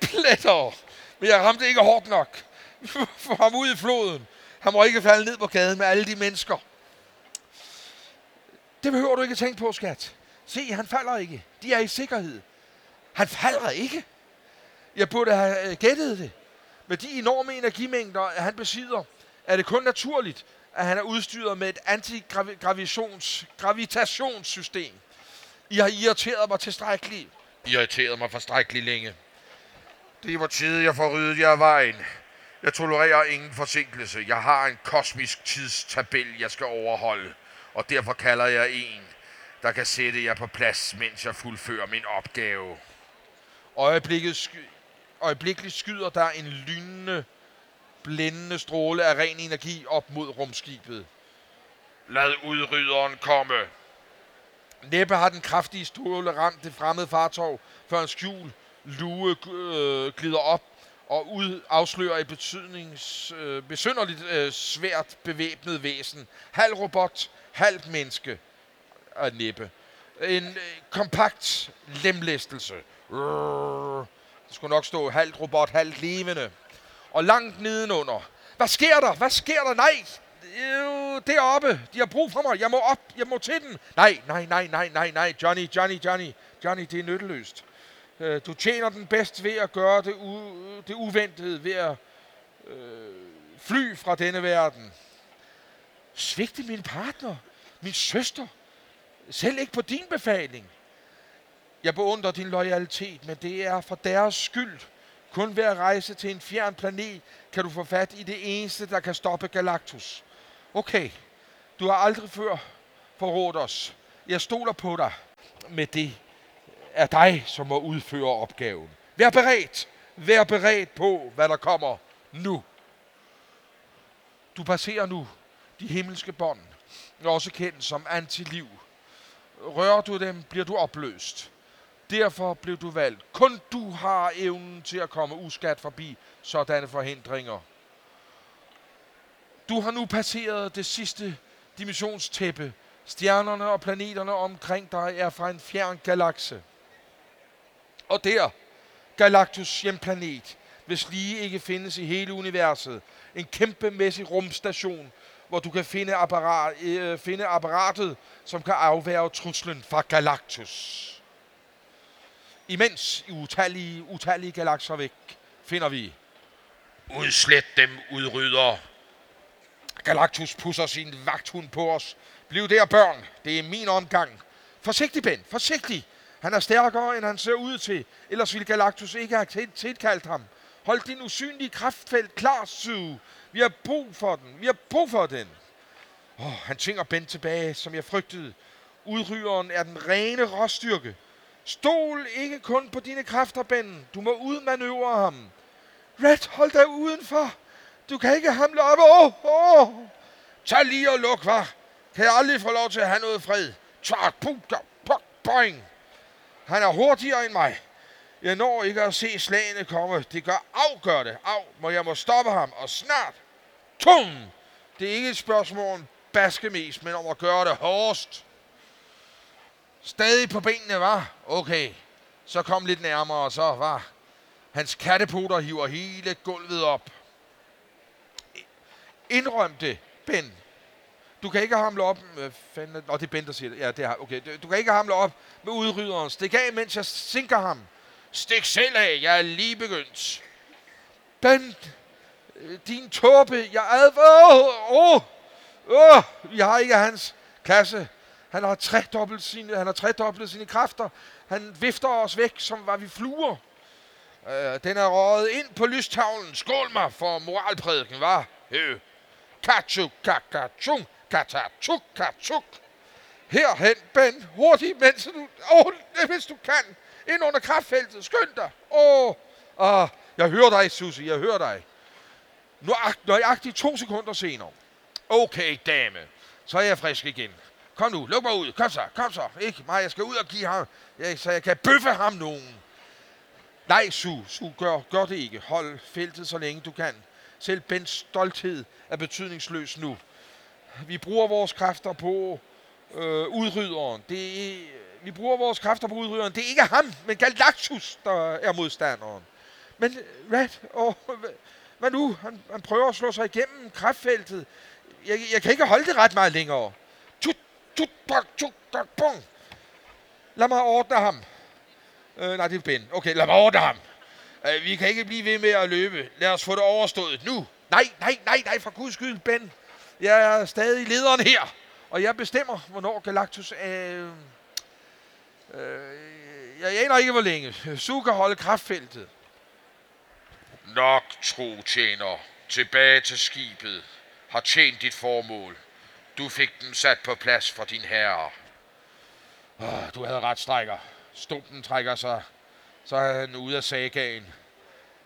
Speaker 3: Pletter! Men jeg ramte ikke hårdt nok. <laughs> For ham ud i floden. Han må ikke falde ned på gaden med alle de mennesker. Det behøver du ikke tænke på, skat. Se, han falder ikke. De er i sikkerhed. Han falder ikke. Jeg burde have øh, gættet det. Med de enorme energimængder, han besidder, er det kun naturligt, at han er udstyret med et antigravitationssystem. I har irriteret mig tilstrækkeligt. Irriteret mig forstrækkeligt længe. Det var tid, jeg får ryddet jer af vejen. Jeg tolererer ingen forsinkelse. Jeg har en kosmisk tidstabel, jeg skal overholde. Og derfor kalder jeg en, der kan sætte jer på plads, mens jeg fuldfører min opgave. Øjeblikket sky- øjeblikkeligt skyder der en lynende blændende stråle af ren energi op mod rumskibet. Lad udrydderen komme. Næppe har den kraftige stråle ramt det fremmede fartog, før en skjul lue øh, glider op og ud afslører et betydnings, øh, besynderligt øh, svært bevæbnet væsen. Halv robot, halv menneske og næppe. En øh, kompakt lemlæstelse. Det skulle nok stå halvt robot, halvt levende og langt nedenunder. Hvad sker der? Hvad sker der? Nej, øh, deroppe. De har brug for mig. Jeg må op. Jeg må til den. Nej, nej, nej, nej, nej, nej. Johnny, Johnny, Johnny. Johnny, det er nytteløst. Øh, du tjener den bedst ved at gøre det, u- det uventede, ved at øh, fly fra denne verden. Svigte min partner, min søster, selv ikke på din befaling. Jeg beundrer din loyalitet, men det er for deres skyld. Kun ved at rejse til en fjern planet, kan du få fat i det eneste, der kan stoppe Galactus. Okay, Du har aldrig før forrådt os. Jeg stoler på dig. Med det er dig, som må udføre opgaven. Vær beredt. Vær beredt på, hvad der kommer nu. Du passerer nu de himmelske bånd, også kendt som antiliv. Rører du dem, bliver du opløst. Derfor blev du valgt. Kun du har evnen til at komme uskat forbi sådanne forhindringer. Du har nu passeret det sidste dimensionstæppe. Stjernerne og planeterne omkring dig er fra en fjern galakse. Og der, Galactus hjemplanet, hvis lige ikke findes i hele universet. En kæmpemæssig rumstation, hvor du kan finde, apparat, øh, finde apparatet, som kan afværge truslen fra Galactus. Imens i utallige, utallige galakser væk finder vi
Speaker 4: Udslet dem, udrydder.
Speaker 3: Galactus pusser sin vagthund på os. Bliv der, børn. Det er min omgang. Forsigtig, Ben. Forsigtig. Han er stærkere, end han ser ud til. Ellers ville Galactus ikke have til- tilkaldt ham. Hold din usynlige kraftfelt klar, Sue. Vi har brug for den. Vi har brug for den. Oh, han tvinger Ben tilbage, som jeg frygtede. Udrygeren er den rene råstyrke. Stol ikke kun på dine kræfter, Ben. Du må udmanøvrere ham. Red, hold dig udenfor. Du kan ikke hamle op. Åh, oh, åh. Oh. Tag lige og luk, var. Kan jeg aldrig få lov til at have noget fred? Tvart, puk, puk, boing. Han er hurtigere end mig. Jeg når ikke at se slagene komme. Det gør afgør det. Af, må jeg må stoppe ham. Og snart. Tum! Det er ikke et spørgsmål om baske mest, men om at gøre det hårdest. Stadig på benene, var. Okay. Så kom lidt nærmere, og så var. Hans kattepoter hiver hele gulvet op. Indrøm det, Ben. Du kan ikke hamle op... Hvad fanden er... Nå, det er Ben, der siger det. Ja, det er Okay. Du kan ikke hamle op med udryderen. Stik af, mens jeg sinker ham. Stik selv af. Jeg er lige begyndt. Ben, øh, din tåbe. Jeg advarer... Åh! Oh, åh! Oh, vi har ikke hans kasse. Han har tredoblet sine, han har tredobblet sine kræfter. Han vifter os væk, som var vi fluer. Øh, den er røget ind på lystavlen. Skål mig for moralprædiken, var. Øh. Katsuk, kakachung, katatuk, katsuk. Herhen, Ben. Hurtigt, mens du, oh, hvis du kan. Ind under kraftfeltet. Skynd dig. Åh, oh, ah, jeg hører dig, Susie. Jeg hører dig. Nøjagt, nøjagtigt to sekunder senere. Okay, dame. Så er jeg frisk igen. Kom nu, luk mig ud. Kom så, kom så. Ikke mig, jeg skal ud og give ham, ja, så jeg kan bøffe ham nogen. Nej, Su, Su, gør, gør det ikke. Hold feltet så længe du kan. Selv Bens stolthed er betydningsløs nu. Vi bruger vores kræfter på øh, udrydderen. Det er, vi bruger vores kræfter på udrydderen. Det er ikke ham, men Galactus, der er modstanderen. Men hvad? åh, hvad, hvad nu? Han, han prøver at slå sig igennem kraftfeltet. Jeg, jeg kan ikke holde det ret meget længere. Tut, tut, bak, tuk, bak, bong. Lad mig ordne ham. Øh, nej, det er Ben. Okay, lad mig ordne ham. Øh, vi kan ikke blive ved med at løbe. Lad os få det overstået nu. Nej, nej, nej, nej, for guds skyld, Ben. Jeg er stadig lederen her, og jeg bestemmer, hvornår Galactus er... Øh, øh, jeg aner ikke, hvor længe. Su kan holde kraftfeltet.
Speaker 4: Nok, tro tjener. Tilbage til skibet. Har tjent dit formål. Du fik dem sat på plads for din herre.
Speaker 3: Oh, du havde ret, strækker. Stumpen trækker sig, så er han ude af sagaen.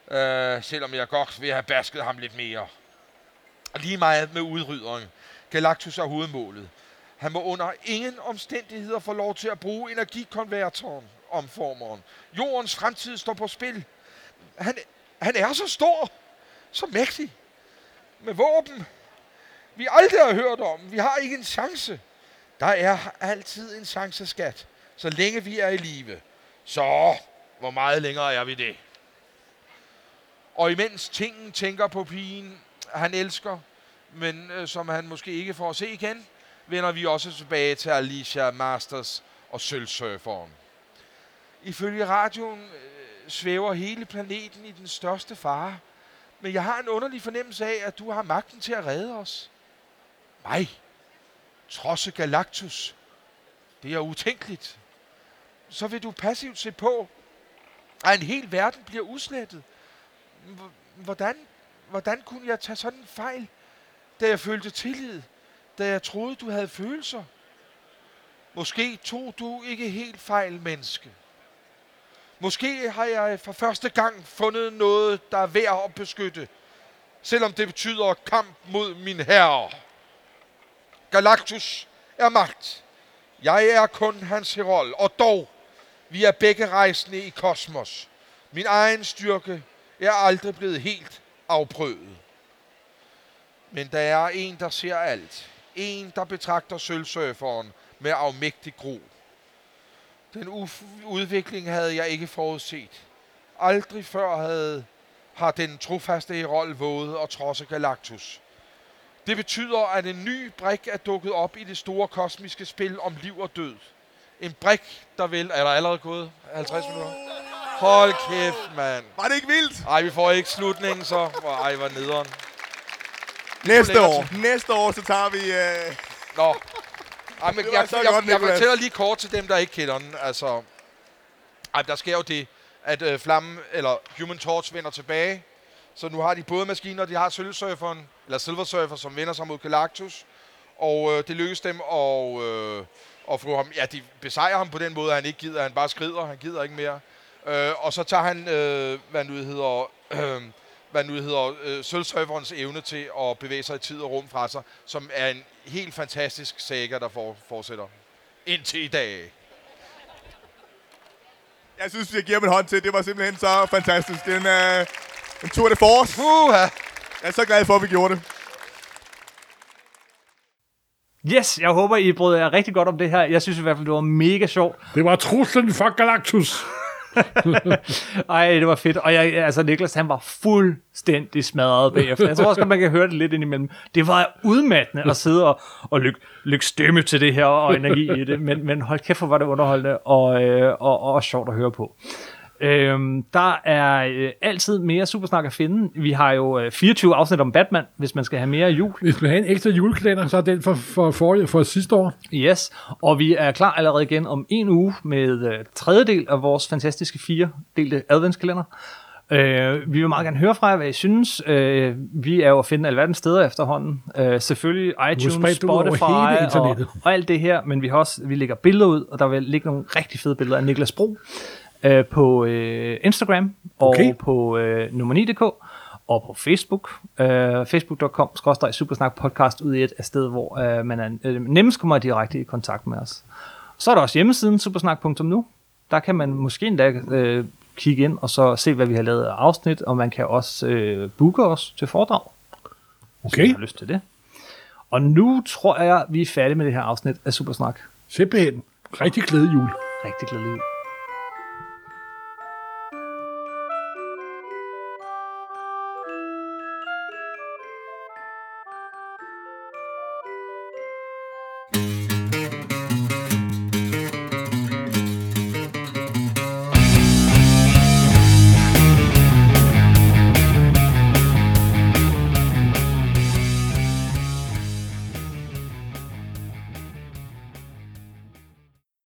Speaker 3: Uh, selvom jeg godt vil have basket ham lidt mere. Og lige meget med udrydderen. Galactus er hovedmålet. Han må under ingen omstændigheder få lov til at bruge energikonvertoren, omformeren. Jordens fremtid står på spil. Han, han er så stor, så mægtig. Med våben, vi aldrig har hørt om. Vi har ikke en chance. Der er altid en chance, skat, så længe vi er i live. Så, hvor meget længere er vi det? Og imens tingen tænker på pigen, han elsker, men øh, som han måske ikke får at se igen, vender vi også tilbage til Alicia Masters og Sølvsurferen. Ifølge radioen øh, svæver hele planeten i den største fare, men jeg har en underlig fornemmelse af, at du har magten til at redde os. Mig? Trodse Galactus? Det er utænkeligt. Så vil du passivt se på, at en hel verden bliver udslettet. Hvordan, hvordan kunne jeg tage sådan en fejl, da jeg følte tillid da jeg troede, du havde følelser. Måske tog du ikke helt fejl, menneske. Måske har jeg for første gang fundet noget, der er værd at beskytte, selvom det betyder kamp mod min herre. Galactus er magt. Jeg er kun hans herold, og dog, vi er begge rejsende i kosmos. Min egen styrke er aldrig blevet helt afprøvet. Men der er en, der ser alt. En, der betragter sølvsurferen med afmægtig gro. Den uf- udvikling havde jeg ikke forudset. Aldrig før havde, har den trofaste herold våget og trodse Galactus. Det betyder, at en ny brik er dukket op i det store kosmiske spil om liv og død. En brik, der vil... Er der allerede gået 50 minutter? Hold kæft, mand.
Speaker 5: Var det ikke vildt?
Speaker 3: Ej, vi får ikke slutningen så. Ej, hvor nederen.
Speaker 5: Næste år. Næste år, så tager vi... Øh...
Speaker 3: Nå. Ej, men
Speaker 5: var
Speaker 3: jeg,
Speaker 5: så
Speaker 3: jeg,
Speaker 5: godt,
Speaker 3: jeg, jeg fortæller lige kort til dem, der ikke kender den. Altså, ej, der sker jo det, at øh, Flamme, eller Human Torch vender tilbage. Så nu har de både maskiner, de har Sølvsurferen, eller Silver Surfer, som vender sig mod Galactus. Og øh, det lykkes dem at, øh, at få ham... Ja, de besejrer ham på den måde, at han ikke gider. Han bare skrider, han gider ikke mere. Øh, og så tager han, øh, hvad nu hedder... Øh, <clears throat> hvad nu hedder, øh, Sølvsurferens evne til at bevæge sig i tid og rum fra sig, som er en helt fantastisk saga, der for, fortsætter. Indtil i dag.
Speaker 5: Jeg synes, vi giver dem en hånd til. Det var simpelthen så fantastisk. Den, øh, en tour de force.
Speaker 3: Puha!
Speaker 5: Jeg er så glad for, at vi gjorde det.
Speaker 1: Yes, jeg håber, I brød jer rigtig godt om det her. Jeg synes i hvert fald, det var mega sjovt.
Speaker 2: Det var truslen for Galactus. <laughs>
Speaker 1: Ej, det var fedt. Og jeg, altså, Niklas, han var fuldstændig smadret bagefter. Jeg tror også godt, man kan høre det lidt indimellem. Det var udmattende at sidde og, og lykke, lykke stemme til det her og energi i det. Men, men hold kæft, hvor var det underholdende og, øh, og, og, og sjovt at høre på. Øhm, der er øh, altid mere Supersnak at finde. Vi har jo øh, 24 afsnit om Batman, hvis man skal have mere jul.
Speaker 2: Hvis man har en ekstra julekalender, så er den for, for, for, for sidste år.
Speaker 1: Yes, og vi er klar allerede igen om en uge med øh, tredje del af vores fantastiske fire delte adventskalender. Øh, vi vil meget gerne høre fra jer, hvad I synes. Øh, vi er jo at finde alverdens steder efterhånden. Øh, selvfølgelig iTunes, Spotify og, og alt det her, men vi har også vi lægger billeder ud, og der vil ligge nogle rigtig fede billeder af Niklas Bro øh, på øh, Instagram og
Speaker 2: Okay.
Speaker 1: på øh, nummer9.dk og på Facebook. Øh, Facebook.com supersnak podcast ud i et af sted, hvor øh, man er, øh, nemmest kommer direkte i kontakt med os. Så er der også hjemmesiden supersnak.nu. Der kan man måske endda øh, kigge ind og så se, hvad vi har lavet af afsnit, og man kan også øh, booke os til foredrag, hvis man
Speaker 2: Okay,
Speaker 1: har lyst til det. Og nu tror jeg, vi er færdige med det her afsnit af Supersnak.
Speaker 2: simpelthen. Rigtig glæde jul.
Speaker 1: Rigtig glædelig jul.